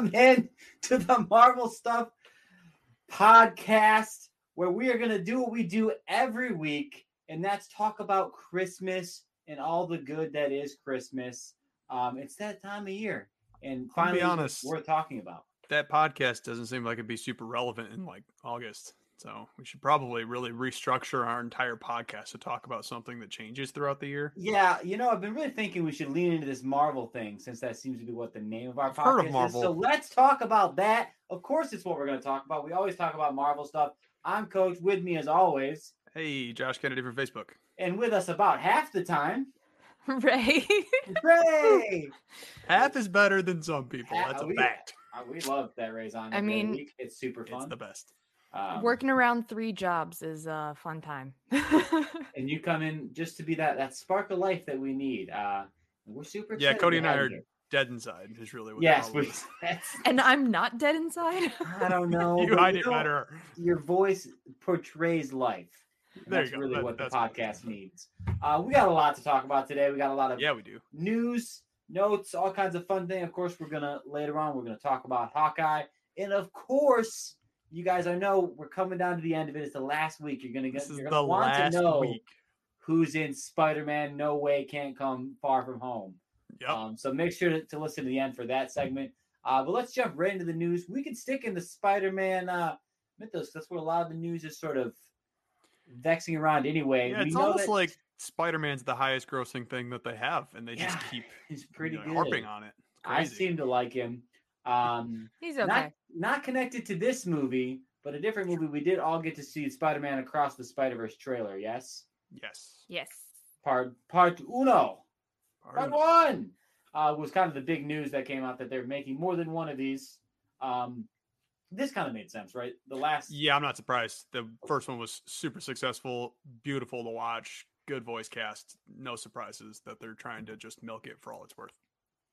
Welcome in to the Marvel Stuff podcast, where we are going to do what we do every week, and that's talk about Christmas and all the good that is Christmas. Um, it's that time of year, and finally, honest. we're talking about. That podcast doesn't seem like it'd be super relevant in like August. So we should probably really restructure our entire podcast to talk about something that changes throughout the year. Yeah, you know, I've been really thinking we should lean into this Marvel thing since that seems to be what the name of our I've heard of podcast is. So let's talk about that. Of course, it's what we're going to talk about. We always talk about Marvel stuff. I'm Coach. With me, as always, Hey, Josh Kennedy from Facebook. and with us about half the time, Ray. Ray. Half is better than some people. Ha- That's a we- fact. Uh, we love that Ray's on. I mean, week. it's super fun. It's the best. Um, Working around three jobs is a fun time. and you come in just to be that that spark of life that we need. Uh, we're super. Yeah, Cody and I are here. dead inside. Is really what. Yes, we, and I'm not dead inside. I don't know. you hide you it know, better. Your voice portrays life. And that's really That- what the that's what podcast is. needs. Uh, we got a lot to talk about today. We got a lot of Yeah, we do. news, notes, all kinds of fun things. Of course, we're gonna later on we're gonna talk about Hawkeye, and of course, you guys, I know we're coming down to the end of it. It's the last week. You're gonna get. This is the last to know week. who's in Spider-Man. No way can't come far from home. Yep. Um, so make sure to, to listen to the end for that segment. Uh, but let's jump right into the news. We can stick in the Spider-Man uh, mythos. That's where a lot of the news is sort of vexing around anyway. yeah, We it's know almost that like Spider-Man's the highest grossing thing that they have, and they just keep he's pretty you know, good. harping on it. I seem to like him. Um, He's okay. not not connected to this movie, but a different movie. We did all get to see Spider-Man Across the Spider-Verse trailer. Yes, Yes. yes. part part uno. Part Pardon. one uh, was kind of the big news that came out that they're making more than one of these. Um, this kind of made sense, right? The last, Yeah, I'm not surprised. The first one was super successful, beautiful to watch, good voice cast. No surprises that they're trying to just milk it for all it's worth.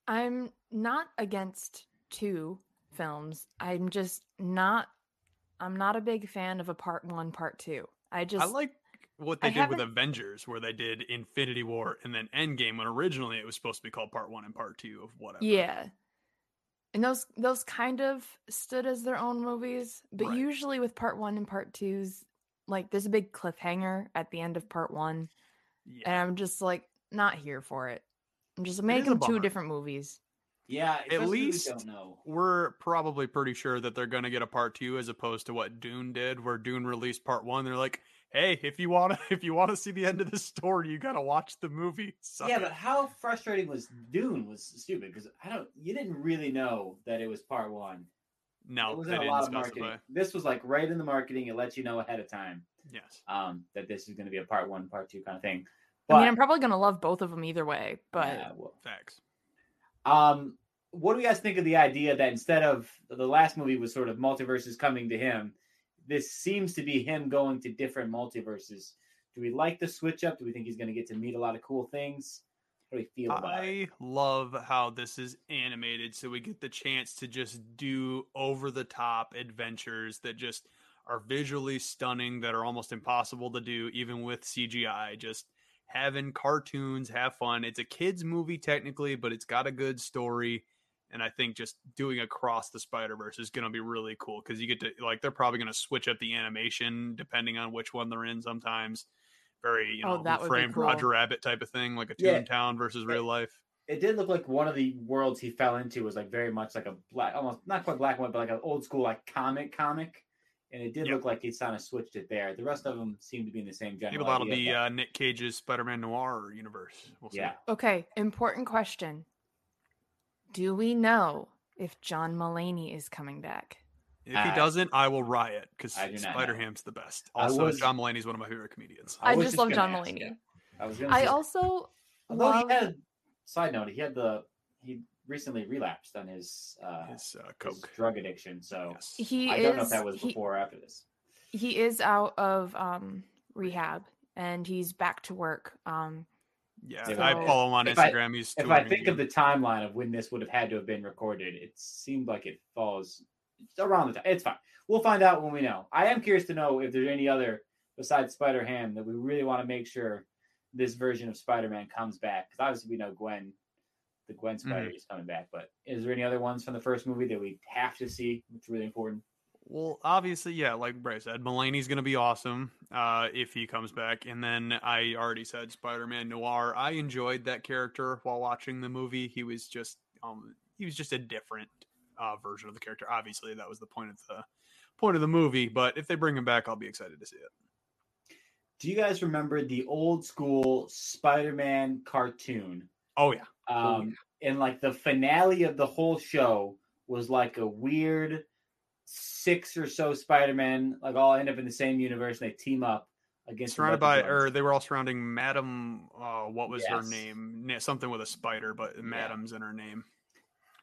I'm not against two films. I'm just not I'm not a big fan of a part one, part two. I just I like what they I did with Avengers, where they did Infinity War and then Endgame, when originally it was supposed to be called Part One and Part Two of whatever. Yeah. And those those kind of stood as their own movies, but Right. usually with part one and part twos, like there's a big cliffhanger at the end of part one, and. I'm just like not here for it. I'm just them two different movies. Yeah, especially we least- don't know. We're probably pretty sure that they're going to get a Part Two, as opposed to what Dune did, where Dune released Part One. They're like, "Hey, if you want to, if you want to see the end of the story, you got to watch the movie." Suck yeah, it." but how frustrating was Dune? Was stupid because I don't. You didn't really know that it was part one. no, it was they in a didn't lot of specify. marketing. This was like right in the marketing. It lets you know ahead of time Yes. um, that this is going to be a part one, part two kind of thing. I mean, I'm probably gonna love both of them either way, but yeah, well, Facts. Um, what do you guys think of the idea that instead of the last movie was sort of multiverses coming to him, this seems to be him going to different multiverses? Do we like the switch up? Do we think he's going to get to meet a lot of cool things? What do we feel about it? I love how this is animated, so we get the chance to just do over the top adventures that just are visually stunning, that are almost impossible to do, even with CGI. Just having cartoons, have fun. It's a kids' movie technically, but it's got a good story. And I think just doing across the Spider Verse is going to be really cool because you get to like they're probably going to switch up the animation depending on which one they're in. Sometimes very you Oh, know that would framed cool. Roger Rabbit type of thing, like a Yeah. Toontown versus real life. It did look like one of the worlds he fell into was like very much like a black, almost not quite black and white, but like an old school like comic comic. And it did Yep. look like he kind of switched it there. The rest of them seem to be in the same general. Maybe that'll idea, be uh, Nick Cage's Spider-Man Noir universe. We'll see. yeah. okay. Important question: Do we know if John Mulaney is coming back? If Uh, he doesn't, I will riot because I do not know. Spider Ham's the best. I Also, was- John Mulaney's one of my favorite comedians. I, was just love gonna John ask Mulaney. I was gonna I say- also Although love. he had, side note, he had the he recently relapsed on his uh, His uh, his drug addiction. So Yes. He I is don't know if that was he- before or after this. he is out of um rehab and he's back to work. Um Yeah, If I I- follow him on if I- Instagram. He's If I tweeting think of the timeline of when this would have had to have been recorded, it seemed like it falls around the time. It's fine. We'll find out when we know. I am curious to know if there's any other besides Spider Ham that we really want to make sure this version of Spider Man comes back. Because obviously we know Gwen, the Gwen Mm-hmm. Spider is coming back. But is there any other ones from the first movie that we have to see? It's really important. Well, obviously, yeah, like Bryce said, Mulaney's going to be awesome uh, if he comes back. And then I already said Spider-Man Noir. I enjoyed that character while watching the movie. He was just, um, he was just a different uh, version of the character. Obviously, that was the point of the point of the movie. But if they bring him back, I'll be excited to see it. Do you guys remember the old school Spider Man cartoon? Oh yeah, um, and like the finale of the whole show was like a weird six or so Spider-Man, like all end up in the same universe. And they team up against surrounded by, of or they were all surrounding Madam. Uh, what was her name? Something with a spider, but Madam's in her name.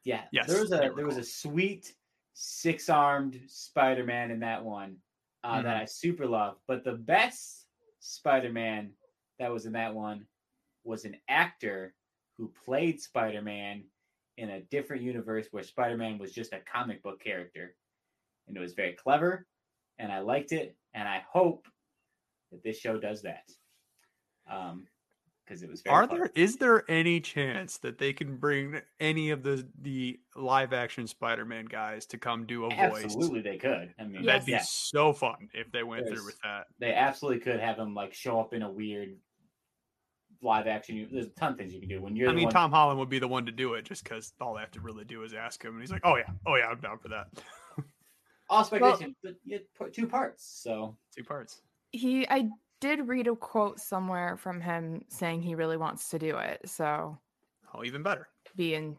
yeah. yes, there was a there was a sweet six-armed Spider-Man in that one uh, that Mhm. I super love. But the best Spider-Man that was in that one was an actor who played Spider-Man in a different universe where Spider-Man was just a comic book character. And it was very clever, and I liked it, and I hope that this show does that. Um, because it was very Are clever. there is there any chance that they can bring any of the the live action Spider-Man guys to come do a voice? Absolutely, they could. I mean, That'd be yeah, so fun if they went There's- through with that. they absolutely could have him like show up in a weird live action. There's a ton of things you can do when you're. I the mean, one- Tom Holland would be the one to do it just because all they have to really do is ask him, and he's like, "Oh yeah, oh yeah, I'm down for that." all speculation, but you put two parts. So Two parts. he I did read a quote somewhere from him saying he really wants to do it. So Oh, even better. be in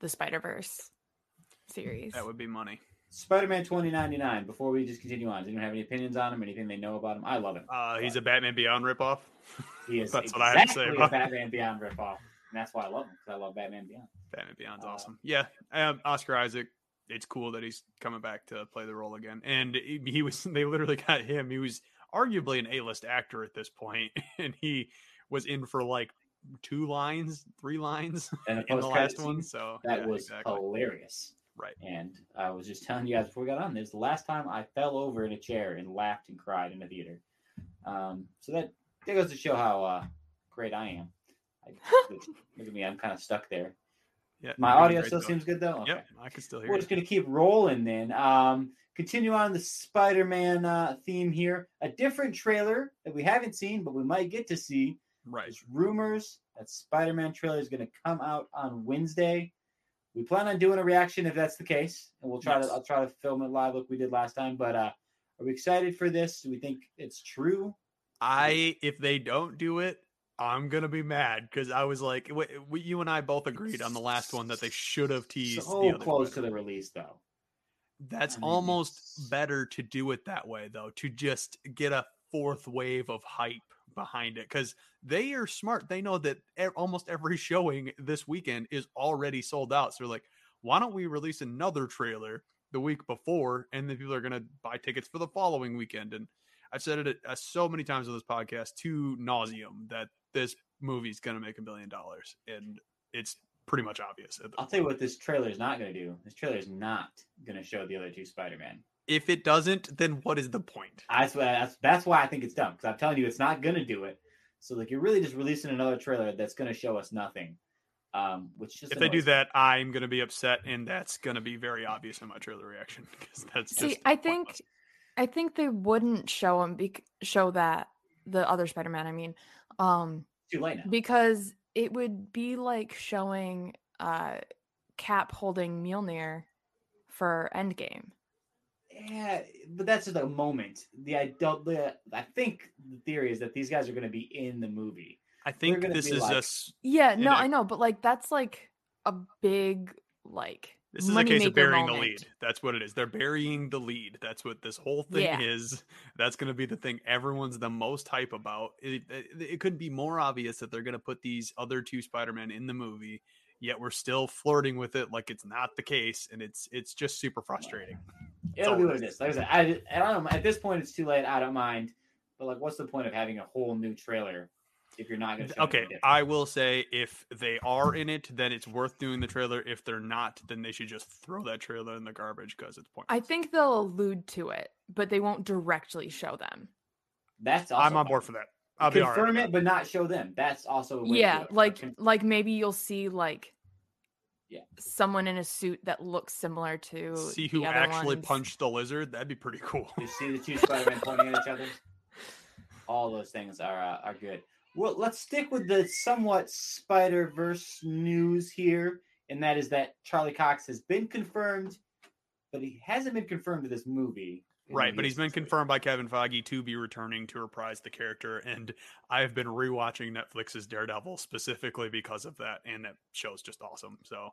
the Spider-Verse series. That would be money. Spider-Man 2099. Before we just continue on, does anyone have any opinions on him? Anything they know about him? I love him. Uh, he's a Batman Beyond ripoff. He is That's exactly what I have to say a about Batman Beyond ripoff, and that's why I love him because I love Batman Beyond. Batman Beyond's Uh, awesome. Yeah, um, Oscar Isaac. It's cool that he's coming back to play the role again. And he, he was. They literally got him. He was arguably an A-list actor at this point, and he was in for like two lines, three lines And the in the last one. So that yeah, was exactly. hilarious. Right. And I was just telling you guys before we got on this, the last time I fell over in a chair and laughed and cried in a theater. Um, so that that goes to show how uh, great I am. I, look, at me, I'm kind of stuck there. Yeah, My audio still seems good though. Yep, I can still hear We're you. just gonna keep rolling then. Um, continue on the Spider-Man uh, theme here. A different trailer that we haven't seen, but we might get to see. Right. There's rumors that Spider-Man trailer is gonna come out on Wednesday. We plan on doing a reaction if that's the case, and we'll try Yes. to. I'll try to film it live like we did last time. But uh, are we excited for this? Do we think it's true? I if they don't do it, I'm gonna be mad because I was like, you and I both agreed on the last one that they should have teased. the So close to the release, though. That's I mean, almost better to do it that way though, to just get a fourth wave of hype behind it because they are smart. They know that almost every showing this weekend is already sold out. So they're like, why don't we release another trailer the week before, and then people are gonna buy tickets for the following weekend? And I've said it uh, so many times on this podcast to nauseum that this movie's gonna make a billion dollars, and it's pretty much obvious. I'll tell you what this trailer is not going to do. This trailer is not going to show the other two Spider-Man. If it doesn't, then what is the point? I swear, that's, that's why I think it's dumb because I'm telling you it's not going to do it. So like you're really just releasing another trailer that's going to show us nothing. Um, which just if they do that, I'm going to be upset, and that's going to be very obvious in my trailer reaction because that's See, just I think pointless. I think they wouldn't show him bec- show that the other Spider-Man, I mean, um too late now. because it would be like showing uh Cap holding Mjolnir for Endgame. Yeah, but that's just a moment. The I don't. The, I think the theory is that these guys are going to be in the movie. I think this is like- a s- Yeah, no, I- I know, but like that's like a big like this is a case of moneymaker burying the lead. That's what it is. They're burying the lead. That's what this whole thing Yeah. is. That's going to be the thing everyone's the most hype about. It, it, it couldn't be more obvious that they're going to put these other two Spider-Men in the movie. yet we're still flirting with it like it's not the case, and it's it's just super frustrating. It'll all be it what it is. Like I said, I, I don't know. At this point, it's too late. I don't mind. But like, what's the point of having a whole new trailer if you're not going to? Okay, I will say if they are in it, then it's worth doing the trailer. If they're not, then they should just throw that trailer in the garbage because it's pointless. I think they'll allude to it, but they won't directly show them. That's also I'm on board for that. I'll be all right confirm with it, but not show them. That's also a way yeah do like like maybe you'll see like Yeah. someone in a suit that looks similar to that. See the who other actually ones. punched the lizard. That'd be pretty cool. you see the two Spider-Man pointing at each other. All those things are uh, are good. Well, let's stick with the somewhat Spider Verse news here, and that is that Charlie Cox has been confirmed, but he hasn't been confirmed to this movie. Right, but he's been confirmed by Kevin Feige to be returning to reprise the character, and I've been rewatching Netflix's Daredevil specifically because of that, and that show's just awesome. So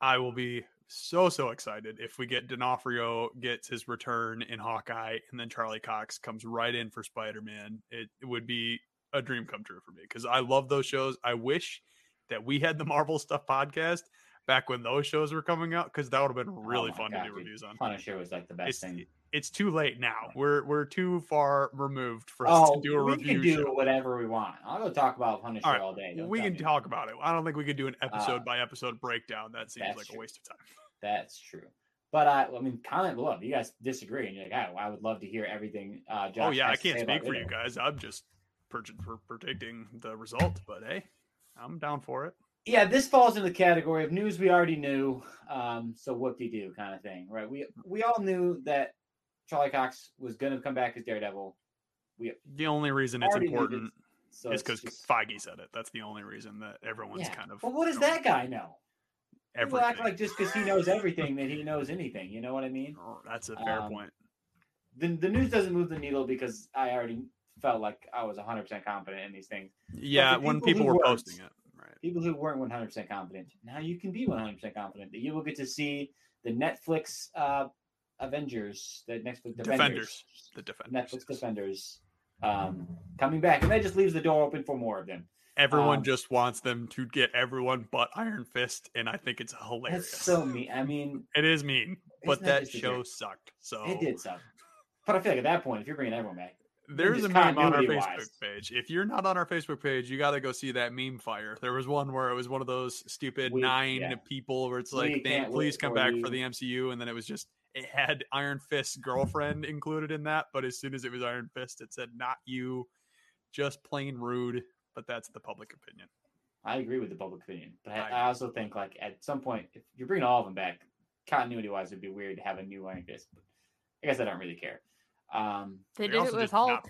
I will be so so excited if we get D'Onofrio gets his return in Hawkeye, and then Charlie Cox comes right in for Spider Man. It, it would be a dream come true for me because I love those shows. I wish that we had the Marvel Stuff podcast back when those shows were coming out because that would have been oh really Oh fun God, to do dude. reviews on Punisher was like the best it's thing. It's too late now. We're we're too far removed for us Oh, to do a we review can do show. whatever we want. I'll go talk about Punisher All right, all day. Don't we can me. talk about it. I don't think we could do an episode Uh, by episode breakdown. That seems like true. a waste of time. That's true. But I, I mean, comment below if you guys disagree, and you're like, oh, I would love to hear everything. Uh, Josh oh yeah, I can't speak for you guys. I'm just per- per- predicting the result, but hey, I'm down for it. Yeah, this falls in the category of news we already knew. Um, so what do you do, kind of thing, right? We we all knew that Charlie Cox was going to come back as Daredevil. We The only reason it's important this, so is because Feige said it. That's the only reason that everyone's yeah. kind of. But what does that guy know? People act like just because he knows everything that he knows anything. You know what I mean? Oh, that's a fair Um, point. The the news doesn't move the needle because I already felt like I was 100 percent confident in these things. Yeah, the when people people were posting it, right? people who weren't 100% confident now you can be 100% confident that you will get to see the netflix uh avengers the netflix defenders, Defenders, the defenders. netflix defenders um coming back and that just leaves the door open for more of them Everyone Um, just wants them to get everyone but Iron Fist, and I think it's hilarious. that's so mean i mean It is mean, but that show sucked. So it did suck but i feel like at that point if you're bringing everyone back there's a meme on our. Facebook page. If you're not on our Facebook page, you got to go see that meme fire. There was one where it was one of those stupid We- nine yeah. people where it's like, please come back you." for the MCU, and then it was just it had Iron Fist's girlfriend included in that, but as soon as it was Iron Fist, it said not you, just plain rude. But that's the public opinion. i agree with the public opinion but I i, also think like at some point if you're bringing all of them back continuity wise it'd be weird to have a new iron fist but i guess i don't really care um They They did it with just Hulk.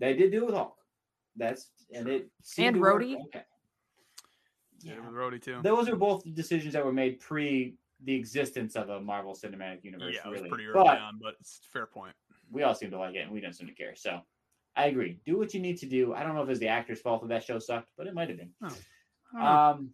They did do it with Hulk. That's and it seemed And to Rhodey. Okay. Did Yeah. with Rhodey too. Those are both decisions that were made pre the existence of a Marvel Cinematic Universe. yeah, it really. was pretty early but on, but it's a fair point. we all seem to like it, and we don't seem to care. So I agree. Do what you need to do. I don't know if it's the actor's fault that that show sucked, but it might have been. Oh. Um,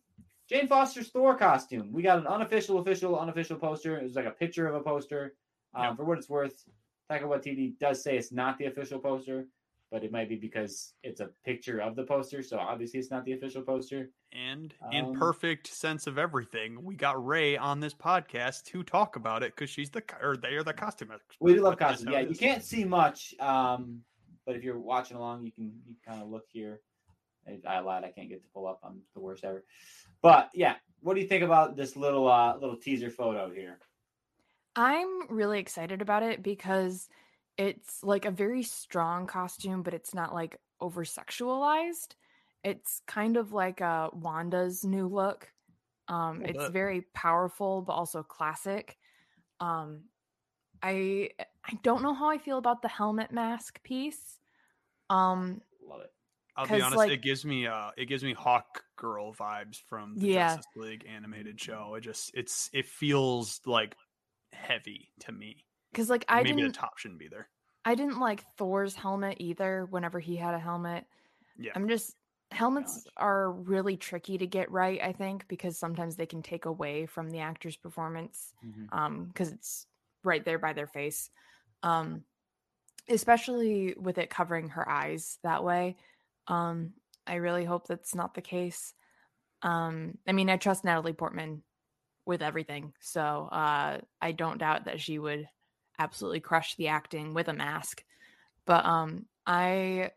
Jane Foster's Thor costume. We got an unofficial, official, unofficial poster. It was like a picture of a poster. Um, Yep. For what it's worth, Taika Waititi does say it's not the official poster, but it might be because it's a picture of the poster. So obviously, it's not the official poster. And in Um, perfect sense of everything, we got Ray on this podcast to talk about it because she's the or they are the costume experts. We do love That's costume. Yeah, you can't see much, um, but if you're watching along, you can you kind of look here. I, I lied. I can't get to pull up. I'm the worst ever. But yeah, what do you think about this little uh, little teaser photo here? I'm really excited about it because it's like a very strong costume, but it's not like over sexualized. It's kind of like uh, Wanda's new look. Um, it's very powerful, but also classic. Um, I I don't know how I feel about the helmet mask piece. Um, Love it. I'll be honest, like- it gives me uh it gives me Hawk Girl vibes from the Yeah. Justice League animated show. It just it's it feels like heavy to me. Because like I Maybe didn't the top shouldn't be there. I didn't like Thor's helmet either. Whenever he had a helmet, Yeah. I'm just helmets Gosh. are really tricky to get right. I think because sometimes they can take away from the actor's performance. um because it's right there by their face um especially with it covering her eyes that way um i really hope that's not the case Um, I mean, I trust Natalie Portman with everything, so uh, I don't doubt that she would absolutely crush the acting with a mask. But um, I,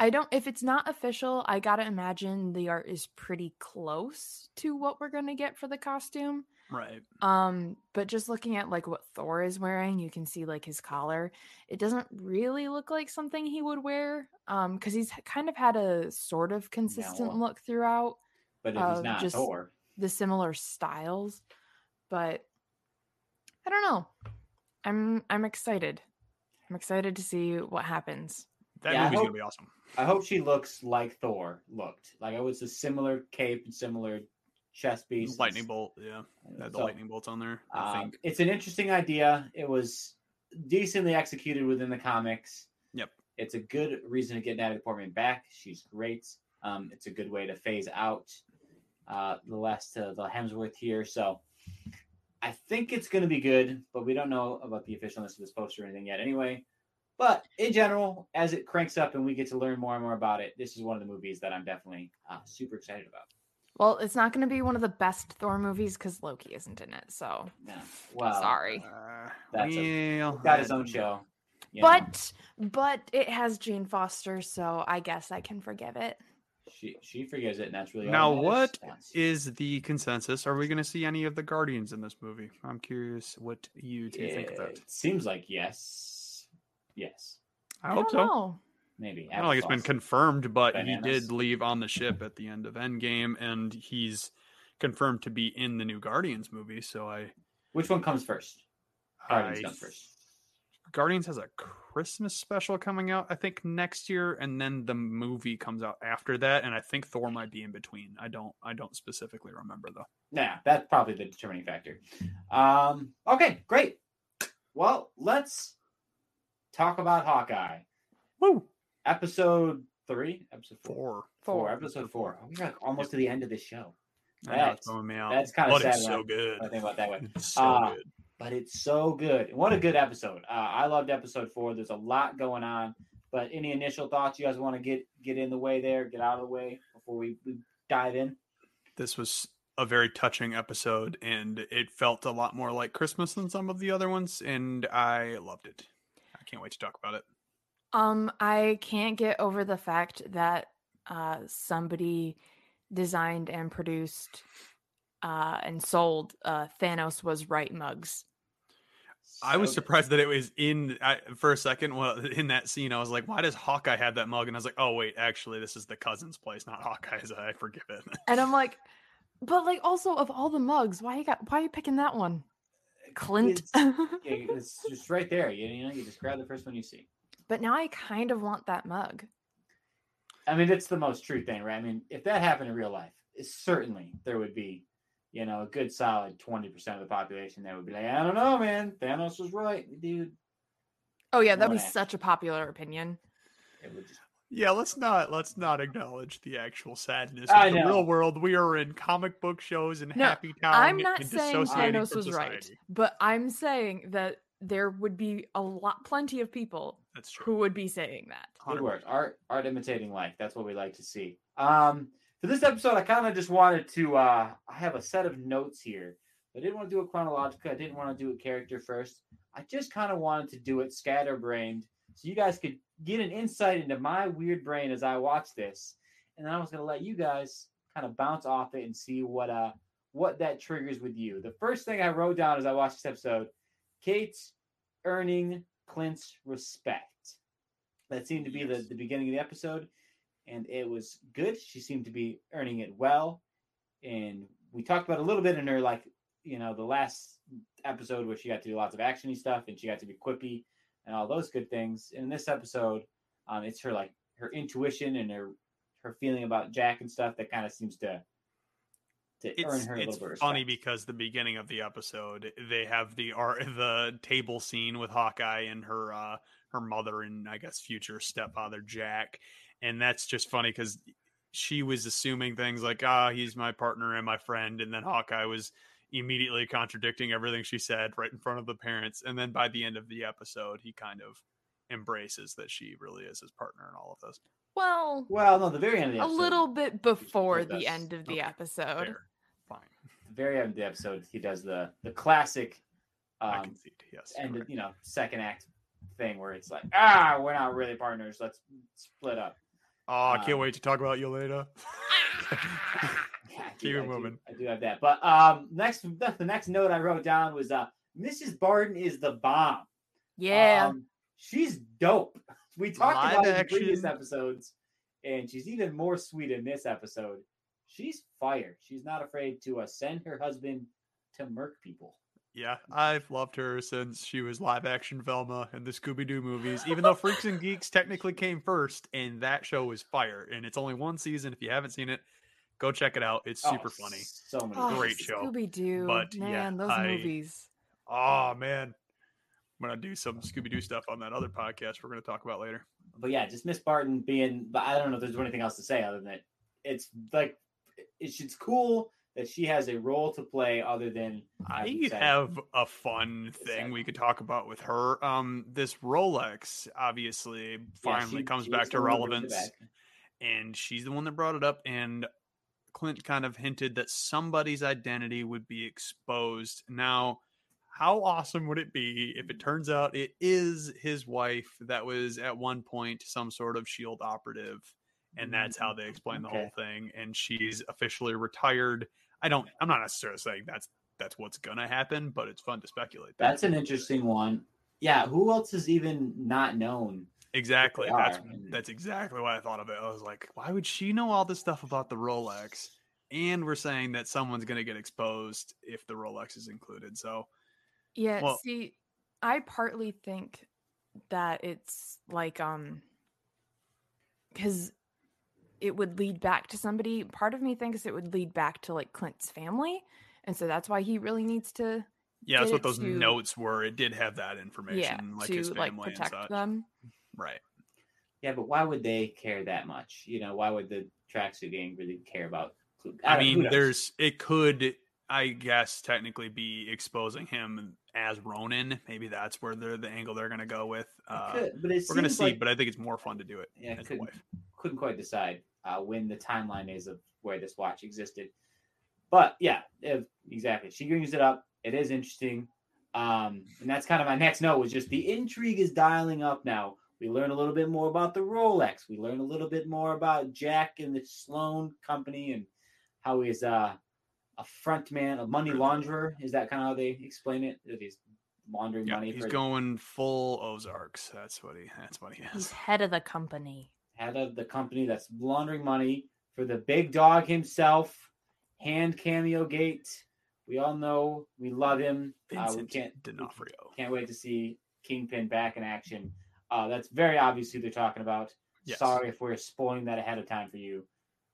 I don't. If it's not official, I gotta imagine the art is pretty close to what we're gonna get for the costume. Right. Um, but just looking at like what Thor is wearing, you can see like his collar. It doesn't really look like something he would wear. Um, because he's kind of had a sort of consistent No. look throughout But he's uh, not just- Thor, the similar styles. But I don't know. I'm I'm excited. I'm excited to see what happens. That Yeah, movie's hope- gonna be awesome. I hope she looks like Thor looked. Like it was a similar cape and similar chest piece. Lightning bolt, yeah. Had the So, lightning bolts on there. I um, think. it's an interesting idea. It was decently executed within the comics. Yep. It's a good reason to get Natalie Portman back. She's great. Um, it's a good way to phase out uh, the last uh, the Hemsworth here. So I think it's going to be good, but we don't know about the officialness of this poster or anything yet. Anyway, but in general, as it cranks up and we get to learn more and more about it, this is one of the movies that I'm definitely uh, super excited about. Well, it's not going to be one of the best Thor movies because Loki isn't in it. So Yeah. Well, sorry, Uh, that's a- well, got his own show. you know. but but it has Jane Foster, so I guess I can forgive it. She she forgives it, and that's really Now, that what matters. is the consensus? Are we going to see any of the Guardians in this movie? I'm curious what you two think of that. It seems like yes, yes, I, I, hope don't so. know. maybe. I don't think it's been confirmed, but he did leave on the ship at the end of Endgame, and he's confirmed to be in the new Guardians movie. So I, Which one comes first? Guardians I comes first. Guardians has a Christmas special coming out, I think next year, and then the movie comes out after that, and I think Thor might be in between. I don't, I don't specifically remember though. Yeah, that's probably the determining factor. Um, okay, great. Well, let's talk about Hawkeye. Woo! Episode three, episode four, Four. four, Four. episode four. We're like almost to the end of the show. That's- bumming me out. that's kinda but sad it's so good. I think about that way. So Uh, good. But it's so good. What a good episode. Uh, I loved episode four. There's a lot going on. But any initial thoughts you guys want to get get in the way there, get out of the way before we, we dive in? This was a very touching episode, and it felt a lot more like Christmas than some of the other ones, and I loved it. I can't wait to talk about it. Um, I can't get over the fact that uh somebody designed and produced uh and sold uh Thanos was right mugs. I was So good. surprised that it was in I, for a second. Well, in that scene, I was like, "Why does Hawkeye have that mug?" And I was like, "Oh wait, actually, this is the cousin's place, not Hawkeye's." I forgive it. And I'm like, but like also of all the mugs, why you got why are you picking that one? Clint. It's- Yeah, it's just right there. You, you know, you just grab the first one you see. but now I kind of want that mug. I mean, it's the most true thing, right? I mean, if that happened in real life, it, certainly there would be, you know, a good solid 20% of the population that would be like, I don't know, man. Thanos was right, dude. Oh yeah, that'd be Whatever. such a popular opinion. It would just, yeah, let's not let's not acknowledge the actual sadness I of the real world. We are in comic book shows and No, Happy Town. I'm not and saying Thanos from was right, but I'm saying that there would be a lot, plenty of people That's true. who would be saying that. good 100%. work. Art, art imitating life. That's what we like to see. Um, for this episode, I kind of just wanted to, uh, I have a set of notes here. I didn't want to do it chronologically. I didn't want to do it character first. I just kind of wanted to do it scatterbrained so you guys could get an insight into my weird brain as I watch this. And then I was going to let you guys kind of bounce off it and see what uh what that triggers with you. The first thing I wrote down as I watched this episode, Kate earning Clint's respect. That seemed to be the, the beginning of the episode, and it was good. She seemed to be earning it well. And we talked about a little bit in her like, you know, the last episode where she got to do lots of actiony stuff and she got to be quippy and all those good things. And in this episode, um, it's her like her intuition and her her feeling about Jack and stuff that kind of seems to to earn it's, her a it's little bit funny because the beginning of the episode they have the art the table scene with Hawkeye and her uh her mother and I guess future stepfather Jack and that's just funny because she was assuming things like ah he's my partner and my friend and then Hawkeye was immediately contradicting everything she said right in front of the parents and then by the end of the episode he kind of embraces that she really is his partner and all of this. Well, Well, no, the very end of the a little bit before the end of the Okay, episode. Fair. Fine. the very end of the episode, he does the the classic I um, concede. Yes. end correct. you know second act thing where it's like ah we're not really partners let's split up Oh, I can't um, wait to talk about you later. Yeah, Keep it moving. I do have that. But um next the next note i wrote down was uh mrs Barton is the bomb. Yeah. um, she's dope. We talked Live about it in previous episodes and she's even more sweet in this episode. She's fire she's not afraid to uh, send her husband to murk people Yeah, I've loved her since she was live action Velma in the Scooby Doo movies, even though Freaks and Geeks technically came first, and that show was fire. And it's only one season. If you haven't seen it, go check it out. It's Oh, super funny. so many Oh, great show. Scooby Doo. But, yeah, Man, those I- movies. Oh, man. I'm going to do some Scooby Doo stuff on that other podcast we're going to talk about later. but yeah, just Miss Barton being. But I don't know if there's anything else to say other than it's like it's it's cool that she has a role to play other than I as you said, have a fun thing we could talk about with her. Um, this Rolex obviously yeah, finally she- comes she back to the one that brings it relevance. back. and she's the one that brought it up and clint kind of hinted that somebody's identity would be exposed now how awesome would it be if it turns out it is his wife that was at one point some sort of shield operative and that's how they explain the Okay. whole thing and she's officially retired i don't i'm not necessarily saying that's that's what's gonna happen but it's fun to speculate that. That's an interesting one. Yeah, who else is even not known? Exactly. That's are, that's exactly why I thought of it. I was like, why would she know all this stuff about the Rolex? And we're saying that someone's going to get exposed if the Rolex is included. So Yeah, Well- see, I partly think that it's like um cuz it would lead back to somebody. Part of me thinks it would lead back to like Clint's family, and so that's why he really needs to yeah, that's what those to- notes were. It did have that information, yeah, like to his like family and protect such. them. Right. Yeah, but why would they care that much? You know, why would the tracksuit gang really care about? I, don't- mean, there's it could, I guess, technically be exposing him as Ronin. Maybe that's where they're the angle they're going to go with. Uh, could, but it we're going to see, like- but I think it's more fun to do it Yeah, as a couldn't, wife. Couldn't quite decide uh, when the timeline is of where this watch existed. But yeah, if, exactly. She brings it up. It is interesting. Um, and that's kind of my next note was just the intrigue is dialing up now. We learn a little bit more about the Rolex. We learn a little bit more about Jack and the Sloan company and how he's uh, a front man, a money launderer. Is that kind of how they explain it? That he's laundering Yeah, money he's for going full Ozarks. That's what he. That's what he is. He's head of the company. Head of the company that's laundering money for the big dog himself, hand cameo gate. We all know we love him. Uh, we can't D'Onofrio. can't wait to see Kingpin back in action. Uh, that's very obvious who they're talking about. Yes. Sorry if we're spoiling that ahead of time for you.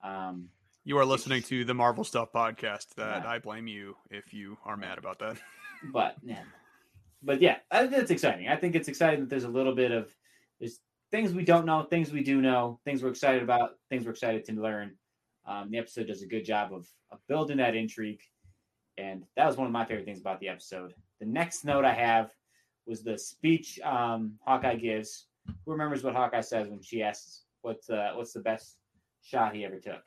Um, You are listening to the Marvel Stuff podcast. That Yeah. I blame you if you are mad about that. but yeah, but yeah, I- that's exciting. I think it's exciting that there's a little bit of there's things we don't know, things we do know, things we're excited about, things we're excited to learn. Um, the episode does a good job of, of building that intrigue, and that was one of my favorite things about the episode. The next note I have was the speech um, Hawkeye gives. Who remembers what Hawkeye says when she asks what's uh, what's the best shot he ever took?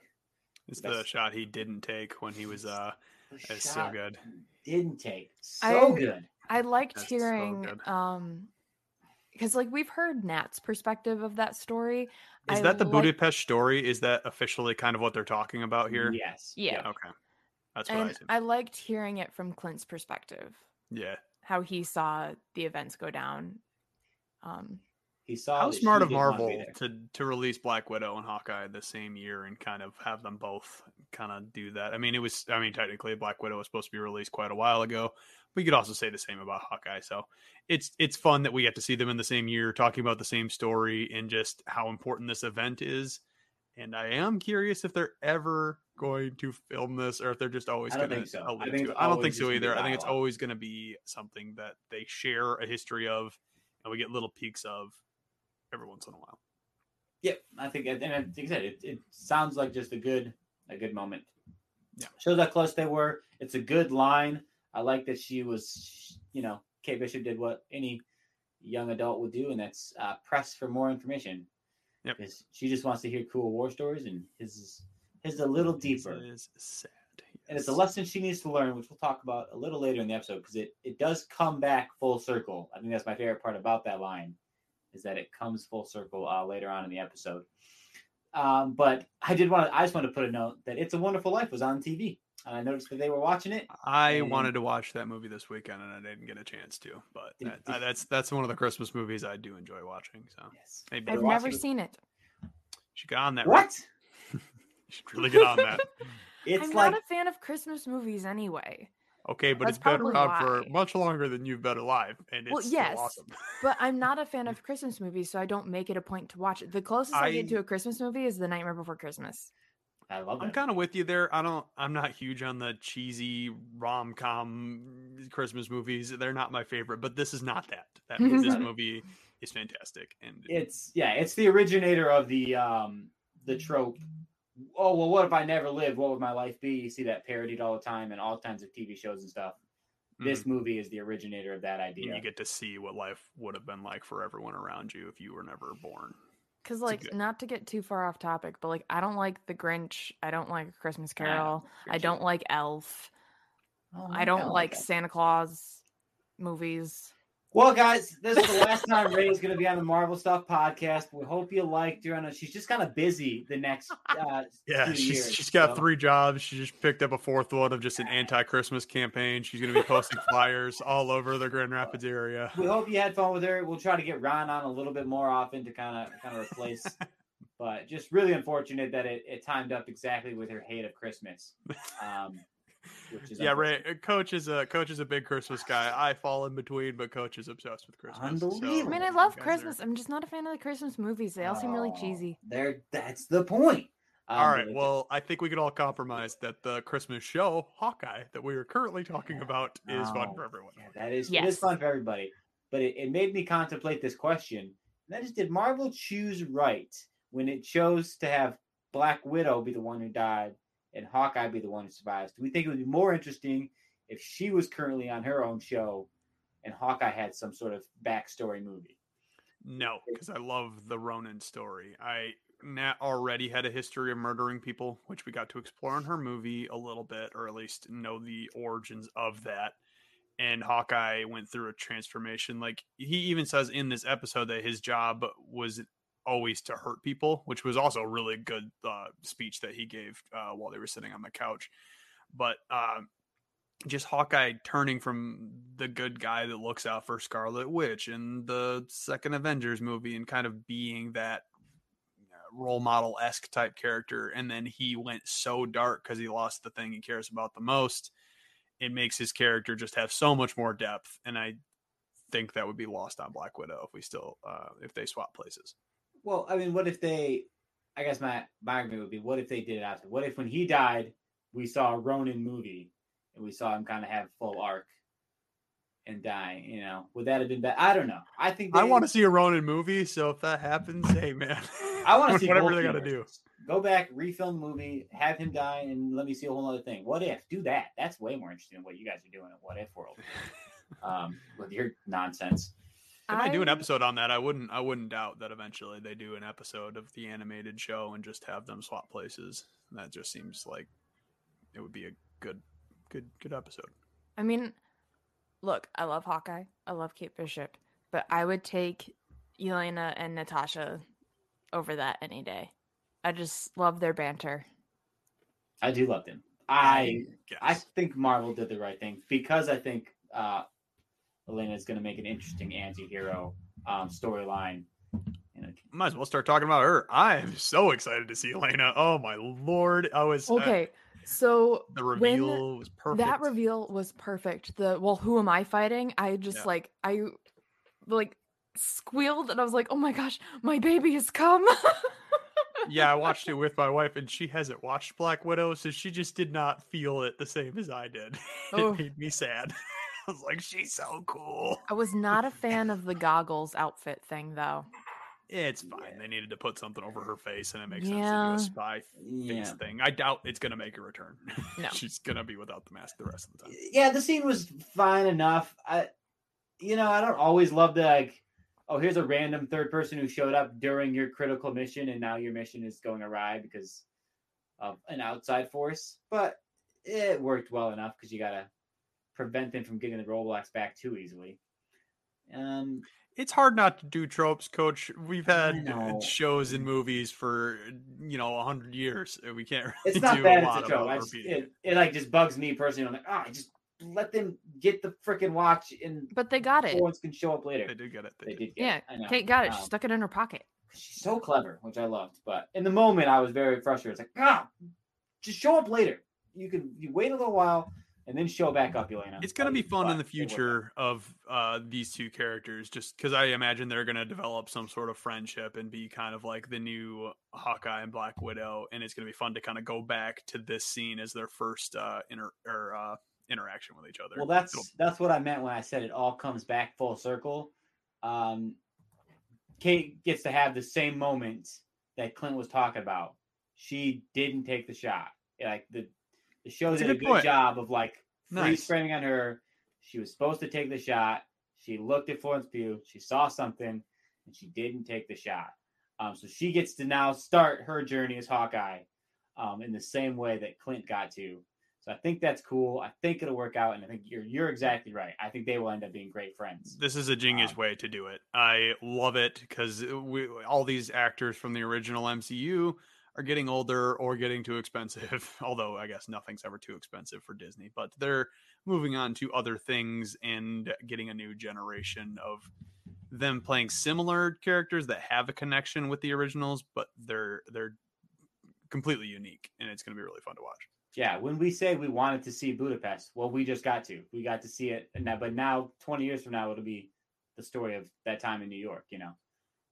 It's the That's- shot he didn't take when he was uh The it's so good. Didn't take so I- good. I liked That's so hearing good. um because like we've heard Nat's perspective of that story. Is I that the like- Budapest story? Is that officially kind of what they're talking about here? Yes. Yeah. Yep. Okay. That's what I And assumed. I liked hearing it from Clint's perspective, yeah. how he saw the events go down. Um He saw. How smart of didn't wanna be Marvel to to release Black Widow and Hawkeye the same year and kind of have them both kind of do that. I mean, it was I mean technically Black Widow was supposed to be released quite a while ago, you could also say the same about Hawkeye. So it's it's fun that we get to see them in the same year, talking about the same story and just how important this event is. And I am curious if they're ever going to film this or if they're just always going think to. I allude to it. I don't think so either. I think it's always going to be something that they share a history of and we get little peeks of every once in a while. Yep, I think, and I think I said it, it sounds like just a good, a good moment. Yeah. shows how close they were. It's a good line. I like that she was, you know, Kate Bishop did what any young adult would do, and that's uh, press for more information. Yep. Because she just wants to hear cool war stories, and his is his is a little deeper. It is sad. and it's a lesson she needs to learn, which we'll talk about a little later in the episode, because it, it does come back full circle. I think that's my favorite part about that line, is that it comes full circle uh, later on in the episode. Um, but I did want to, I just want to put a note that It's a Wonderful Life was on TV, I noticed that they were watching it. I and- wanted to watch that movie this weekend and I didn't get a chance to, but that, did- uh, that's that's one of the Christmas movies I do enjoy watching. So Yes. maybe I've never watching it. seen it. you should get on that. What? You should really get on that. It's I'm like not a fan of Christmas movies anyway. Okay, but That's it's been probably around for much longer than you've been alive, and it's Well, still yes, awesome. But I'm not a fan of Christmas movies, so I don't make it a point to watch it. The closest I, get to a Christmas movie is The Nightmare Before Christmas. I love I'm kind of with you there. I don't. I'm not huge on the cheesy rom com Christmas movies. They're not my favorite, but this is not that. That this movie is fantastic, and it's yeah, it's the originator of the um the trope. Oh well, what if I never lived? What would my life be? You see that parodied all the time in all kinds of TV shows and stuff. This movie is the originator of that mhm, and idea. you get to see what life would have been like for everyone around you if you were never born. Because, like, good- not to get too far off topic, but like, I don't like The Grinch. I don't like A Christmas Carol. I don't like Elf. Oh, I don't like. Santa Claus movies. Well, guys, this is the last time Ray is going to be on the Marvel Stuff podcast. We hope you liked her. I know she's just kind of busy the next uh, Yeah, few she's years, she's got so- three jobs. She just picked up a fourth one of just an anti-Christmas campaign. She's going to be posting flyers all over the Grand Rapids area. We hope you had fun with her. We'll try to get Ron on a little bit more often to kind of kind of replace. but just really unfortunate that it, it timed up exactly with her hate of Christmas. Um, which is Yeah, unfortunate. Ray. uh, Coach is a coach is a big Christmas guy. I fall in between, but Coach is obsessed with Christmas. so I mean, I love you guys are- Christmas. I'm just not a fan of the Christmas movies. They all seem really Oh, cheesy. There, that's the point. Um, All right. Well, I think we could all compromise that the Christmas show, Hawkeye, that we are currently talking about, is fun for everyone. Yeah, that is Yes. is fun for everybody. But it, it made me contemplate this question. And that is, did Marvel choose right when it chose to have Black Widow be the one who died and Hawkeye be the one who survives? Do we think it would be more interesting if she was currently on her own show and Hawkeye had some sort of backstory movie? No, because I love the Ronin story. I Nat already had a history of murdering people, which we got to explore in her movie a little bit, or at least know the origins of that. And Hawkeye went through a transformation. Like he even says in this episode that his job was always to hurt people, which was also a really good uh, speech that he gave uh, while they were sitting on the couch. But um, just Hawkeye turning from the good guy that looks out for Scarlet Witch in the second Avengers movie and kind of being that uh, role model esque type character. And then he went so dark because he lost the thing he cares about the most. It makes his character just have so much more depth. And I think that would be lost on Black Widow if we still, uh, if they swap places. Well, I mean, what if they? I guess my my argument would be, what if they did it after? What if when he died, we saw a Ronin movie and we saw him kind of have full arc and die? You know, would that have been bad? I don't know. I think I want to see a Ronin movie. So if that happens, hey, man. I want to see whatever they got to do. Go back, refilm the movie, have him die, and let me see a whole other thing. What if? Do that. That's way more interesting than what you guys are doing at What If World um, with your nonsense. If I do an episode on that, I wouldn't I wouldn't doubt that eventually they do an episode of the animated show and just have them swap places. That just seems like it would be a good good good episode. I mean, look, I love Hawkeye. I love Kate Bishop, but I would take Yelena and Natasha over that any day. I just love their banter. I do love them. I guess. I think Marvel did the right thing because I think uh, Yelena is going to make an interesting anti-hero um, storyline. You might as well start talking about her. I am so excited to see Yelena. Oh my lord. I was uh, Okay, so the when reveal was perfect. that reveal was perfect. The well, who am I fighting? I just Yeah. like I like squealed and I was like, "Oh my gosh, my baby has come!" yeah, I watched it with my wife and she hasn't watched Black Widow, so she just did not feel it the same as I did. Oh. it made me sad. I was like, she's so cool. I was not a fan of the goggles outfit thing though. It's fine. They needed to put something over her face, and it makes Yeah. sense to do a spy face yeah, thing. I doubt it's gonna make a return. No. She's gonna be without the mask the rest of the time. yeah. The scene was fine enough. I, you know, I don't always love the like. oh, here's a random third person who showed up during your critical mission, and now your mission is going awry because of an outside force. But it worked well enough because you gotta prevent them from getting the Rolex back too easily. Um, it's hard not to do tropes, Coach. We've had shows and movies for you know a hundred years. We can't. Really it's not do bad. a It's a joke. I about just, it, it like just bugs me personally. I'm like, ah, just let them get the freaking watch, and But they got it. Florence can show up later. They did get it. They They did. did. Get Yeah, it. I know. Kate got it. She Um, stuck it in her pocket. she's so clever, which I loved. But in the moment, I was very frustrated. It's like, ah, just show up later. You can you wait a little while and then show back up, Yelena. It's gonna be But fun in the it worked out. future of uh, these two characters, just because I imagine they're gonna develop some sort of friendship and be kind of like the new Hawkeye and Black Widow, and it's gonna be fun to kind of go back to this scene as their first uh, inter or uh, interaction with each other. Well, that's It'll- that's what I meant when I said it all comes back full circle. Um, Kate gets to have the same moment that Clint was talking about. She didn't take the shot. Like the the show That's did a good point. job of like freeze Nice. framing on her. She was supposed to take the shot. She looked at Florence Pugh. She saw something, and she didn't take the shot. Um, so she gets to now start her journey as Hawkeye, um, in the same way that Clint got to. So I think that's cool. I think it'll work out, and I think you're you're exactly right. I think they will end up being great friends. This is a genius Um, way to do it. I love it because we all these actors from the original MCU are getting older or getting too expensive. Although I guess nothing's ever too expensive for Disney, but they're moving on to other things and getting a new generation of them playing similar characters that have a connection with the originals, but they're they're completely unique, and it's going to be really fun to watch. Yeah, when we say we wanted to see Budapest, well, we just got to. We got to see it, and now, but now, twenty years from now, it'll be the story of that time in New York. You know,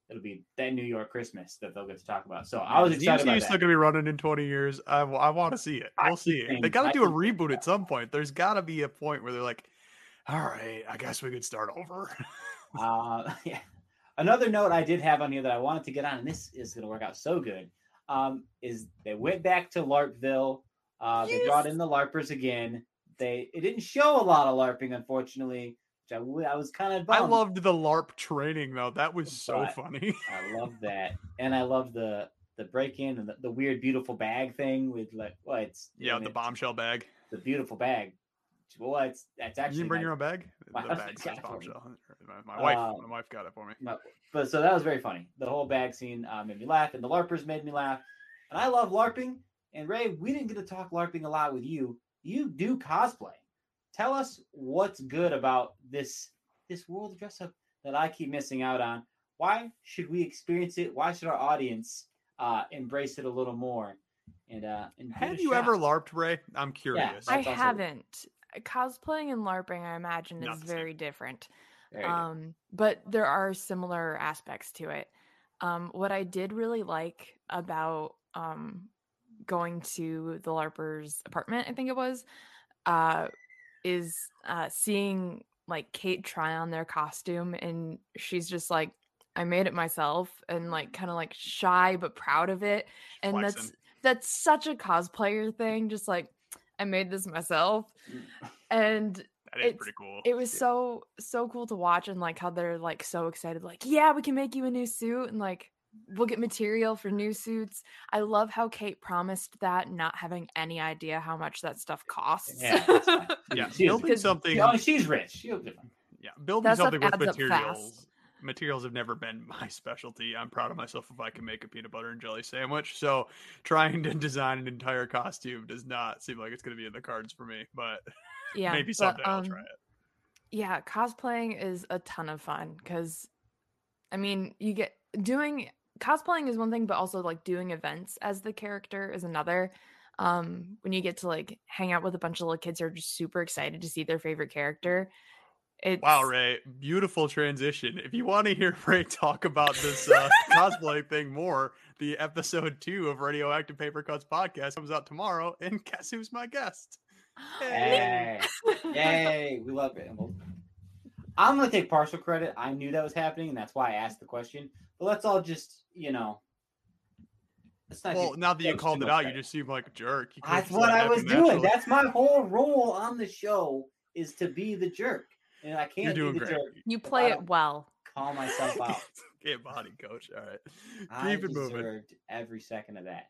it'll be that New York Christmas that they'll get to talk about. So I was excited is still going to be running in 20 years. I, want to see it. I We'll see it. They got to do a reboot at some point. There's got to be a point where they're like, all right, I guess we could start over. Uh, yeah. Another note I did have on here that I wanted to get on, and this is going to work out so good, um, is they went back to LARPville. Uh, They brought in the LARPers again. They it didn't show a lot of LARPing, unfortunately, I, I was kind of I loved the LARP training, though. That was so But- funny. I love that, and I love the the break in and the, the weird beautiful bag thing with like well, it's yeah, the bombshell bag. the beautiful bag. Well, it's that's You actually didn't bring my- your own bag? my The bag says got it for me. bombshell. My, my wife, Uh, my wife got it for me. No, but so that was very funny. The whole bag scene uh, made me laugh, and the LARPers made me laugh. And I love LARPing. And Ray, we didn't get to talk LARPing a lot with you. You do cosplay. Tell us what's good about this this world of dress up that I keep missing out on. Why should we experience it? Why should our audience uh, embrace it a little more? And uh, and Have you shot? ever LARPed, Ray? I'm curious. Yeah, I haven't. Cosplaying and LARPing, I imagine, Not is very different. There. Um, but there are similar aspects to it. Um, what I did really like about um, going to the LARPer's apartment, I think it was, uh, is uh, seeing like Kate try on their costume, and she's just like, I made it myself, and like kind of like shy but proud of it, and that's Flexing. that's such a cosplayer thing. Just like I made this myself, and That is it's- pretty cool. it was so so cool to watch and like how they're like so excited like yeah we can make you a new suit and like we'll get material for new suits i love how kate promised that not having any idea how much that stuff costs Yeah, yeah, building something. Oh, she's rich. She'll be. Yeah, building That something with adds up fast. materials. Materials have never been my specialty. I'm proud of myself if I can make a peanut butter and jelly sandwich. So trying to design an entire costume does not seem like it's going to be in the cards for me. But yeah maybe but, someday I'll um, try it. yeah cosplaying is a ton of fun because i mean you get doing cosplaying is one thing but also like doing events as the character is another um when you get to like hang out with a bunch of little kids who are just super excited to see their favorite character it's Wow, Ray, beautiful transition. If you want to hear Ray talk about this uh, cosplay thing more, the episode two of Radioactive Paper Cuts podcast comes out tomorrow. And guess who's my guest? Hey, yay, we love it. And we'll- I'm gonna take partial credit. I knew that was happening, and that's why I asked the question. But let's all just, you know, let's not. Well, give now that you called it much out, you just seem like a jerk. That's what I was doing. naturally. That's my whole role on the show is to be the jerk, and I You're can't doing be the great. jerk you play it well call myself out. Get body coach. All right. I Keep it moving. deserved every second of that.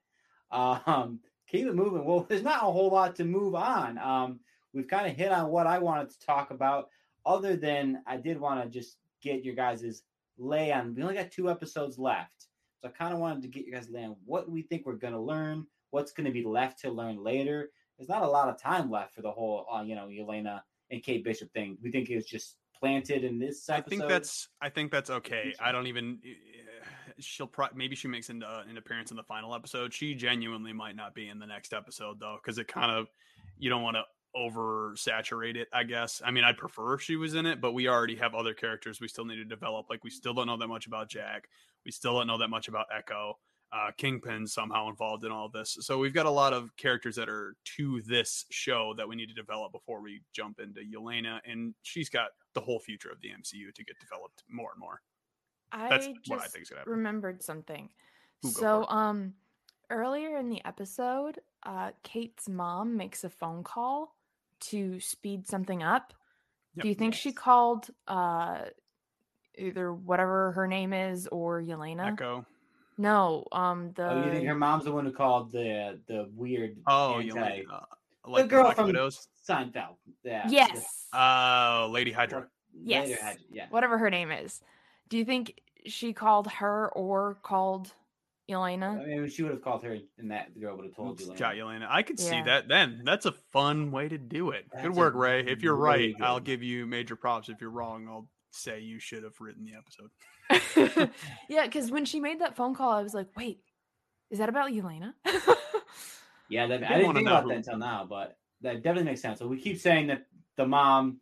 Um, keep it moving. Well, there's not a whole lot to move on. Um, we've kind of hit on what I wanted to talk about, other than I did want to just get your guys' lay on. We only got two episodes left. So I kind of wanted to get you guys lay on what we think we're going to learn, what's going to be left to learn later. There's not a lot of time left for the whole, uh, you know, Yelena and Kate Bishop thing. We think it was just planted in this I think that's I think that's okay. I don't even eh, she'll pro- maybe she makes an, uh, an appearance in the final episode. She genuinely might not be in the next episode though cuz it kind of you don't want to oversaturate it, I guess. I mean, I'd prefer if she was in it, but we already have other characters we still need to develop. Like we still don't know that much about Jack. We still don't know that much about Echo. Uh, Kingpin somehow involved in all this. So we've got a lot of characters that are to this show that we need to develop before we jump into Yelena, and she's got the whole future of the MCU to get developed more and more. I That's just what I think is gonna happen. remembered something. Ooh, so, um, earlier in the episode, uh, Kate's mom makes a phone call to speed something up. Yep. Do you think she called uh either whatever her name is or Yelena? Echo. No, um, the Oh, you think her mom's the one who called the the weird Oh, anti- Yelena. Uh, the girl Black from Widows. Seinfeld? Yeah. yes, Oh, Lady Hydra. yes. Later had- yeah. whatever her name is. Do you think she called her or called I Yelena? mean, she would have called her, and that girl would have told you. Got Yelena. I could see that then. That's a fun way to do it. That's good a work, Ray. If you're really right, I'll give you major props. If you're wrong, I'll say you should have written the episode. yeah, because when she made that phone call, I was like, wait, is that about Yelena? Yeah, that, I didn't think know about who- that until now, but that definitely makes sense. So we keep saying that the mom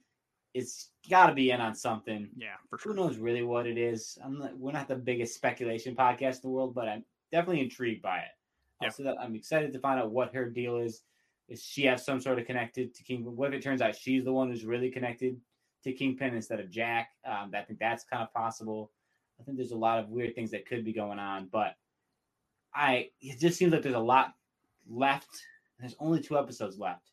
is got to be in on something. Yeah, for sure. Who knows really what it is? I'm not, we're not the biggest speculation podcast in the world, but I'm definitely intrigued by it. Yeah. Also, that I'm excited to find out what her deal is. Is she have some sort of connected to Kingpin? What if it turns out she's the one who's really connected to Kingpin instead of Jack? Um, I think that's kind of possible. I think there's a lot of weird things that could be going on, but I it just seems like there's a lot left. There's only two episodes left.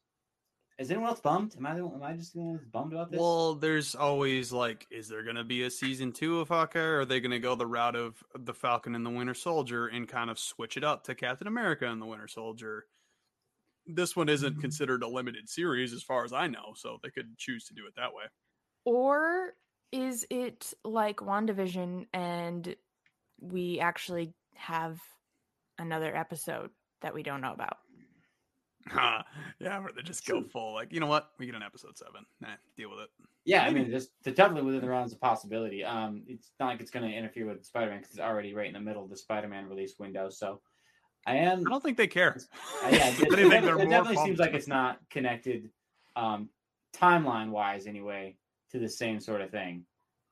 Is anyone else bummed? Am I the, am I just the one who's bummed about this? Well, there's always like, is there going to be a season two of Hawkeye? Or are they going to go the route of the Falcon and the Winter Soldier and kind of switch it up to Captain America and the Winter Soldier? This one isn't Mm-hmm. considered a limited series, as far as I know, so they could choose to do it that way. or is it like WandaVision and we actually have another episode that we don't know about? yeah, where they just go full like, you know what? We get an episode seven. Nah, deal with it. Yeah, I mean, just they're definitely within the realms of possibility. Um, it's not like it's going to interfere with Spider-Man because it's already right in the middle of the Spider-Man release window. So, I am. I don't think they care. uh, yeah, If it, anything, it definitely seems like it's not connected, um, timeline-wise anyway, to the same sort of thing,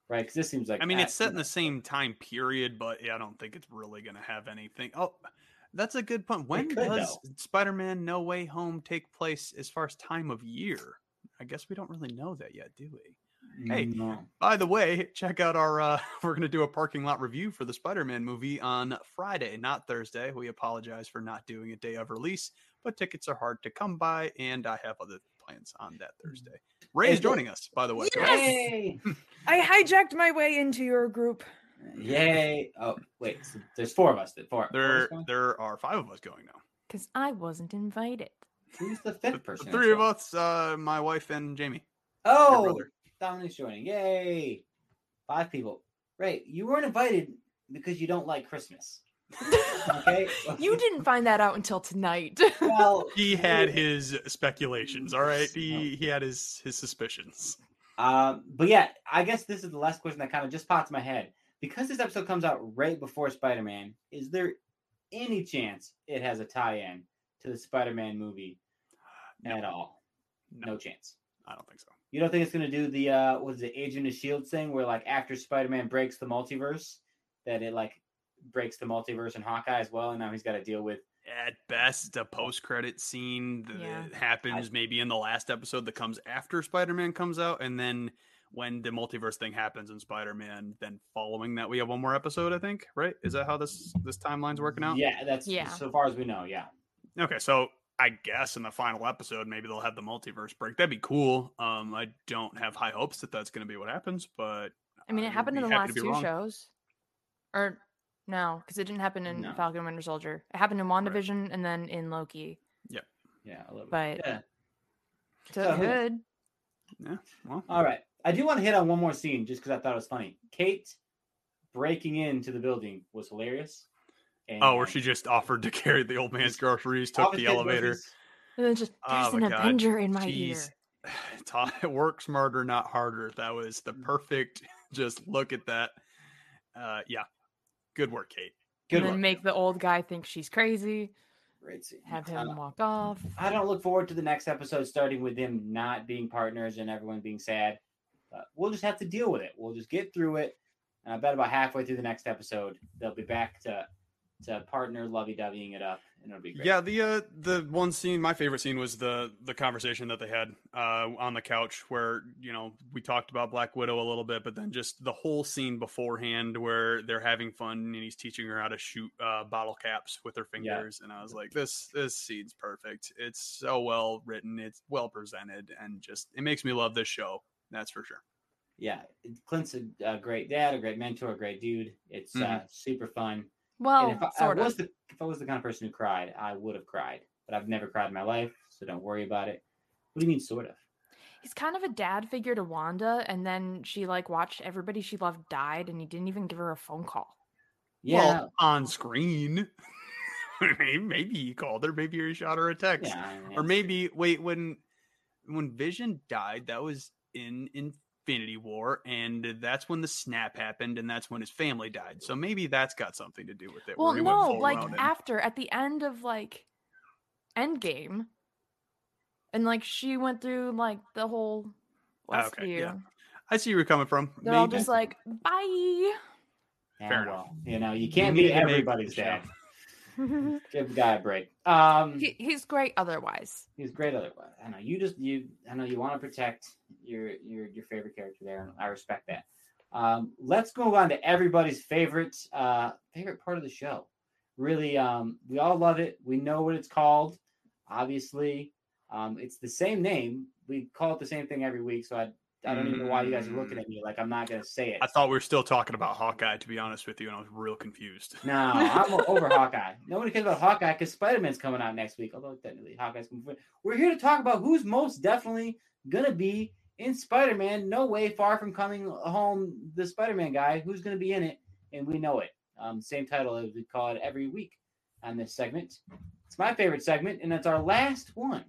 right? Because this seems like I mean, at- it's set in the same time period, but yeah, I don't think it's really going to have anything. Oh, that's a good point. When could, does though. Spider-Man No Way Home take place as far as time of year? I guess we don't really know that yet, do we? hey, No. By the way, check out our. Uh, we're going to do a parking lot review for the Spider-Man movie on Friday, not Thursday. We apologize for not doing a day of release, but tickets are hard to come by, and I have other plans on that Thursday. Ray is joining us, by the way. Yes! Yay! I hijacked my way into your group. Yay! Oh, wait. So there's four of us. That four. four of us There, going? there are five of us going now. Because I wasn't invited. Who's the The, fifth the person? three of that's us, uh, my wife and Jamie. Oh, brother. Dominic's joining. Yay! Five people. Right. You weren't invited because you don't like Christmas. Okay. you didn't find that out until tonight. Well, He had his speculations. All right, he he had his his suspicions. um, but yeah, I guess this is the last question that kind of just popped in my head. Because this episode comes out right before Spider Man, is there any chance it has a tie in to the Spider Man movie No. at all? No, No chance. I don't think so. You don't think it's going to do the, uh, what is it, Agent of S.H.I.E.L.D. thing where, like, after Spider Man breaks the multiverse, that it, like, breaks the multiverse in Hawkeye as well, and now he's got to deal with At best, a post credit scene that Yeah. happens maybe in the last episode that comes after Spider Man comes out, and then when the multiverse thing happens in Spider Man, then following that we have one more episode. I think right? Is that how this this timeline's working out? Yeah, that's Yeah. so far as we know. Yeah. Okay, so I guess in the final episode, maybe they'll have the multiverse break. That'd be cool. Um, I don't have high hopes that that's going to be what happens, but I mean, it would happened in the last two wrong. shows. Or no, because it didn't happen in No. Falcon Winter Soldier. It happened in WandaVision and then in Loki. Yeah, Yeah, a little bit. But Yeah. so So it. Yeah. Well, All right. I do want to hit on one more scene just because I thought it was funny. Kate breaking into the building was hilarious. And oh, where she just offered to carry the old man's groceries, took the elevator. groceries. And then just Oh there's my an God. Avenger in my Jeez. ear. Ta- Work smarter, not harder. That was the perfect. Just look at that. Uh, yeah, good work, Kate. Good and then one. make the old guy think she's crazy. Great scene. Have him Uh, walk off. I don't look forward to the next episode starting with them not being partners and everyone being sad. But we'll just have to deal with it. We'll just get through it. And I bet about halfway through the next episode, they'll be back to to partner lovey dovying it up, and it'll be great. Yeah, the uh, the one scene, my favorite scene was the the conversation that they had uh, on the couch, where you know we talked about Black Widow a little bit, but then just the whole scene beforehand where they're having fun and he's teaching her how to shoot uh, bottle caps with her Yeah. fingers, and I was like, this this scene's perfect. It's so well written, it's well presented, and just it makes me love this show. That's for sure. yeah. Clint's a, a great dad, a great mentor, a great dude. It's uh, Mhm. super fun. Well, and if I, I was of. the if I was the kind of person who cried, I would have cried. But I've never cried in my life, so don't worry about it. What do you mean, sort of? He's kind of a dad figure to Wanda, and then she like watched everybody she loved died, and he didn't even give her a phone call. Yeah, Well, on screen. maybe, maybe he called her. Maybe he shot her a text. yeah. Or it's- maybe wait when when Vision died, that was in Infinity War, and that's when the snap happened, and that's when his family died. So maybe that's got something to do with it. Well, where no, like Ronin. after at the end of like Endgame, and like she went through like the whole Ah, okay, Westview. yeah. I see where you're coming from. They're all just like, bye. Yeah, Fair well, you know, you can't need be everybody's dad. Give the guy a break. Um, he, he's great otherwise. he's great otherwise. I know you just you. I know you want to protect your your your favorite character there, and I respect that. Um, let's move on to everybody's favorite uh favorite part of the show. Really, um, we all love it. We know what it's called. Obviously, um, it's the same name. We call it the same thing every week. So I I don't even know why you guys are looking at me like I'm not gonna say it. I thought we were still talking about Hawkeye, to be honest with you, and I was real confused. No, I'm over Hawkeye. Nobody cares about Hawkeye because Spider Man's coming out next week. Although technically Hawkeye's coming. We're here to talk about who's most definitely gonna be in Spider Man. No way, far from coming home. The Spider Man guy who's gonna be in it, and we know it. Um, same title as we call it every week on this segment. It's my favorite segment, and it's our last one.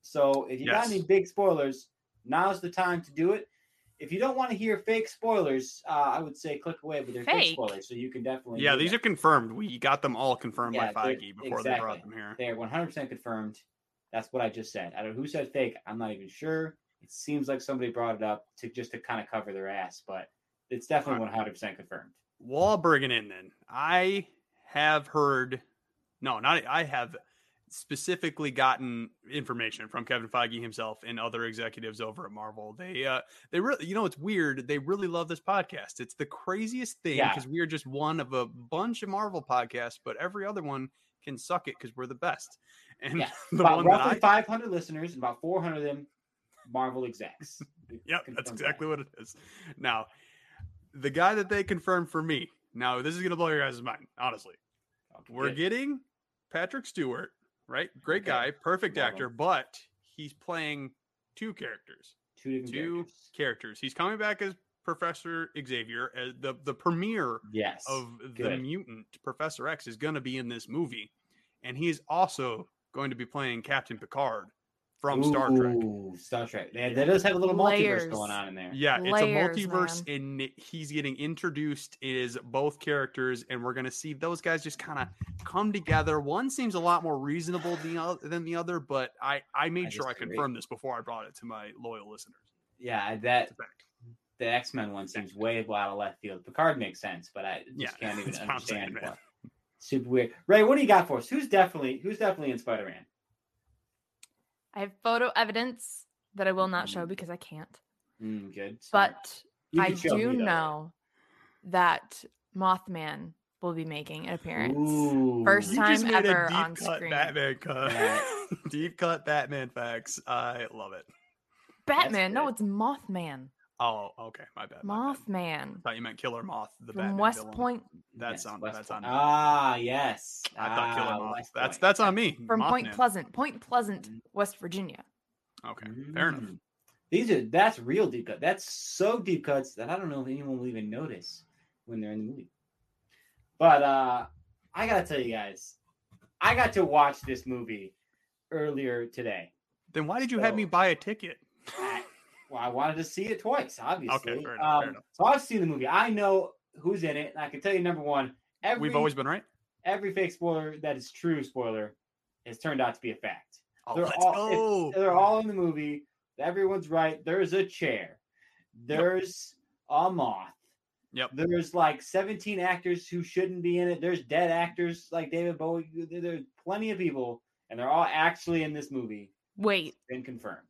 So if you got any big spoilers, now's the time to do it. If you don't want to hear fake spoilers, uh, I would say click away, but they're fake, Fake? spoilers, so you can definitely. Yeah, these that. are confirmed. We got them all confirmed Yeah, by they're- Feige before they brought them here. They are 100% confirmed. That's what I just said. I don't know who said fake. I'm not even sure. It seems like somebody brought it up to just to kind of cover their ass, but it's definitely 100% confirmed. Well, I'll bring it in then. I have heard, no, not I have specifically gotten information from Kevin Feige himself and other executives over at Marvel. They, uh, they really, you know, it's weird. They really love this podcast. It's the craziest thing Yeah. because we are just one of a bunch of Marvel podcasts, but every other one can suck it because we're the best. And Yeah, about roughly I, 500 listeners, and about 400 of them Marvel execs. Yep, that's that. exactly what it is. Now, the guy that they confirmed for me. Now, this is gonna blow your guys' mind. Honestly, Okay, we're good. getting Patrick Stewart, right? Great Okay. guy, perfect Love actor, him. but he's playing two characters. two Two characters. characters. He's coming back as Professor Xavier, as the the premiere Yes. of the mutant Professor X is going to be in this movie, and he is also going to be playing Captain Picard from Star Trek. Star Trek. That, that does have a little multiverse going on in there. Yeah, it's Layers, a multiverse, and he's getting introduced as both characters, and we're going to see those guys just kind of come together. One seems a lot more reasonable than the other, than the other, but I I made I sure I disagree. confirmed this before I brought it to my loyal listeners. Yeah, that It's a fact. the X Men one seems way out of left field. Picard makes sense, but I just Yeah, can't even that's saying, understand. man. what- Super weird. Ray, what do you got for us? Who's definitely who's definitely in Spider Man? I have photo evidence that I will not show because I can't. Mm, good. smart. But I do know that Mothman will be making an appearance. Ooh. First You time just ever a deep on cut screen. Batman cut. Yeah. deep cut Batman facts. I love it. Batman, no, it's Mothman. Oh, okay, my bad. my bad. Mothman thought you meant Killer Moth, the from Batman West villain. Point. That's Yes, on. West That's Point. on. Ah, yes. I thought Killer Ah, Moth. West That's Point. that's on me. From Point Pleasant, Point Pleasant, Mhm. West Virginia. Okay, fair enough. Mm. These are that's real deep cut. That's so deep cuts that I don't know if anyone will even notice when they're in the movie. But uh I gotta tell you guys, I got to watch this movie earlier today. Then why did you have me buy a ticket? I, well, I wanted to see it twice, obviously. fair enough, fair Um, enough. So I've seen the movie. I know who's in it, and I can tell you number one. Every, We've always been right. every fake spoiler that is true spoiler has turned out to be a fact. Oh, They're let's all- go. They're all in the movie. Everyone's right. There's a chair. There's a moth. Yep. There's like 17 actors who shouldn't be in it. There's dead actors like David Bowie. There's plenty of people, and they're all actually in this movie. Wait, Been confirmed.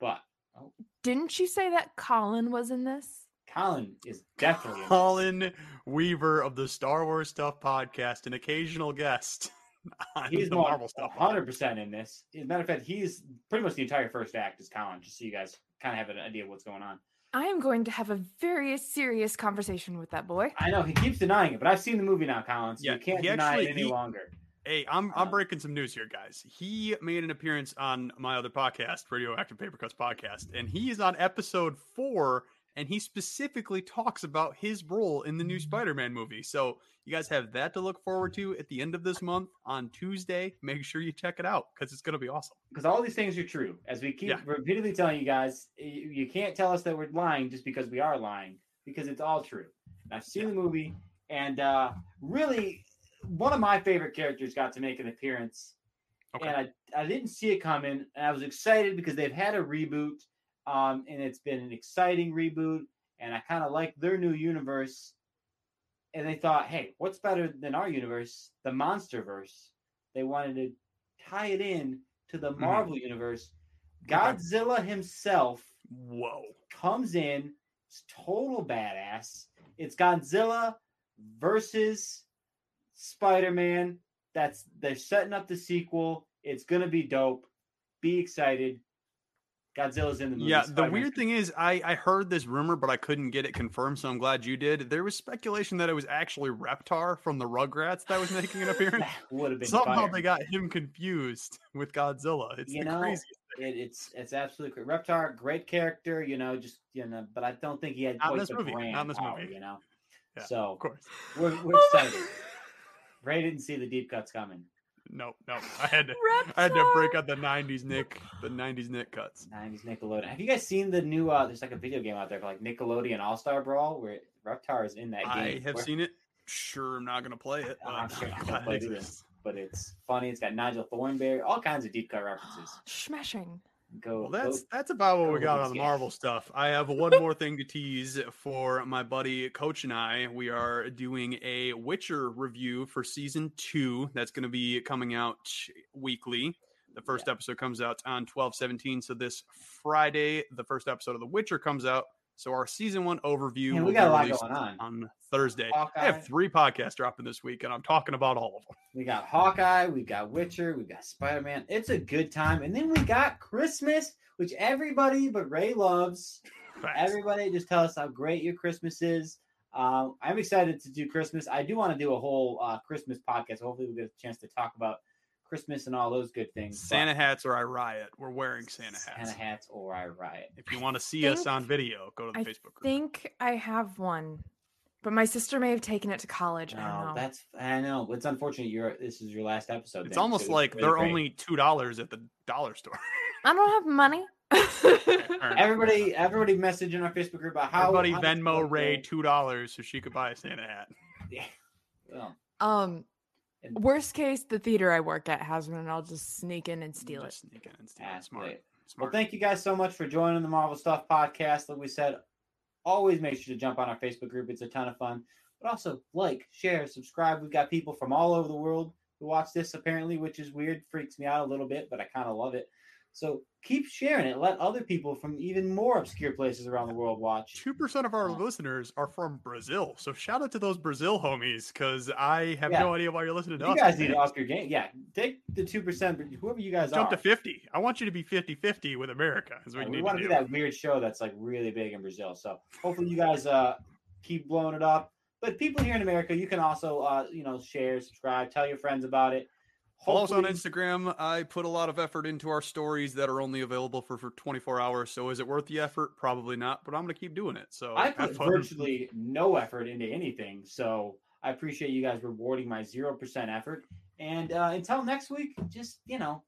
But oh, didn't you say that Colin was in this? Colin is definitely in this. Colin Weaver of the Star Wars Stuff podcast, an occasional guest on He's the more Marvel Stuff. 100 percent in this. As a matter of fact, he's pretty much the entire first act is Colin. Just so you guys kind of have an idea of what's going on. I am going to have a very serious conversation with that boy. I know he keeps denying it, but I've seen the movie now, Colin. So Yeah, you can't deny actually- it any he- longer. Hey, I'm I'm Uh, breaking some news here, guys. He made an appearance on my other podcast, Radioactive Paper Cuts podcast, and he is on episode four, and he specifically talks about his role in the new Spider-Man movie. So you guys have that to look forward to at the end of this month on Tuesday. Make sure you check it out because it's gonna be awesome. because all these things are true. As we keep Yeah. repeatedly telling you guys, you, can't tell us that we're lying just because we are lying, because it's all true. And I've seen the movie, and uh, really, one of my favorite characters got to make an appearance, Okay. and I, I didn't see it coming, and I was excited because they've had a reboot, um, and it's been an exciting reboot, and I kind of like their new universe. And they thought, hey, what's better than our universe, the MonsterVerse? They wanted to tie it in to the Mhm. Marvel universe. Okay. Godzilla himself Whoa. comes in, it's total badass. It's Godzilla versus Spider-Man. That's they're setting up the sequel. It's gonna be dope. Be excited. Godzilla's in the movie. Yeah, the Spider-Man's weird thing is, I I heard this rumor, but I couldn't get it confirmed. So I'm glad you did. There was speculation that it was actually Reptar from the Rugrats that was making an appearance. Would have been Somehow fire. they got him confused with Godzilla. It's You the know, craziest. It, it's it's absolutely great. Reptar, great character, you know, just you know, but I don't think he had Not quite this the movie, not brand in this power, movie. you know. Yeah, so Of course. we're we're excited. Ray didn't see the deep cuts coming. No, no. I had to I had to break out the '90s Nick, the '90s Nick cuts. 90s Nickelodeon. Have you guys seen the new? uh There's like a video game out there called like Nickelodeon All Star Brawl, where Reptar is in that game. I have where- seen it. Sure, I'm not gonna play it. I'm sure you're not gonna play it but it's funny. It's got Nigel Thornberry, all kinds of deep cut references. Smashing. Go, Well, go- that's that's about what we got on the game. Marvel stuff. I have one more thing to tease for my buddy Coach and I. We are doing a Witcher review for season two. That's going to be coming out weekly. The first episode comes out on twelve seventeen. So this Friday, the first episode of The Witcher comes out. So our season one overview. Man, we got a lot going on. on Thursday. I have three podcasts dropping this week, and I'm talking about all of them. We got Hawkeye, we got Witcher, we got Spider Man. It's a good time, and then we got Christmas, which everybody but Ray loves. Everybody just tell us how great your Christmas is. Um, I'm excited to do Christmas. I do want to do a whole uh, Christmas podcast. Hopefully, we'll get a chance to talk about Christmas and all those good things. Santa hats or I riot. We're wearing Santa hats. Santa hats, or I riot. If you want to see us on video, go to the I Facebook group. I think I have one, but my sister may have taken it to college. I don't No, know. that's I know. It's unfortunate. You're this is your last episode. It's then, almost so like really they're great. only two dollars at the dollar store. I don't have money. Everybody, everybody, message in our Facebook group about how Everybody how much Venmo Ray two dollars so she could buy a Santa hat. Yeah. Well, um, And- worst case, the theater I work at has one, and I'll just sneak in and steal it. Sneak in and steal ah, it. Smart. great. Smart. Well, thank you guys so much for joining the Marvel Stuff podcast. Like we said, always make sure to jump on our Facebook group. It's a ton of fun. But also like, share, subscribe. We've got people from all over the world who watch this apparently, which is weird, freaks me out a little bit, but I kind of love it. So keep sharing it. Let other people from even more obscure places around the world watch. Two percent of our listeners are from Brazil, so shout out to those Brazil homies because I have Yeah. no idea why you're listening to You us. You guys need to up your game. Yeah, take the two percent. Whoever you guys are. Jump are. to 50. I want you to be 50-50 with America. Is what you we want to to do. be that weird show that's like really big in Brazil. So hopefully you guys uh keep blowing it up. But people here in America, you can also uh you know share, subscribe, tell your friends about it. Follow us on Instagram. I put a lot of effort into our stories that are only available for, for 24 hours. So is it worth the effort? Probably not, but I'm going to keep doing it. So I put virtually no effort into anything. So I appreciate you guys rewarding my zero percent effort. And uh, until next week, just you know,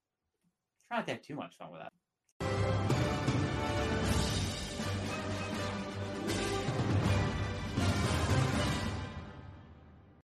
try not to have too much fun with that.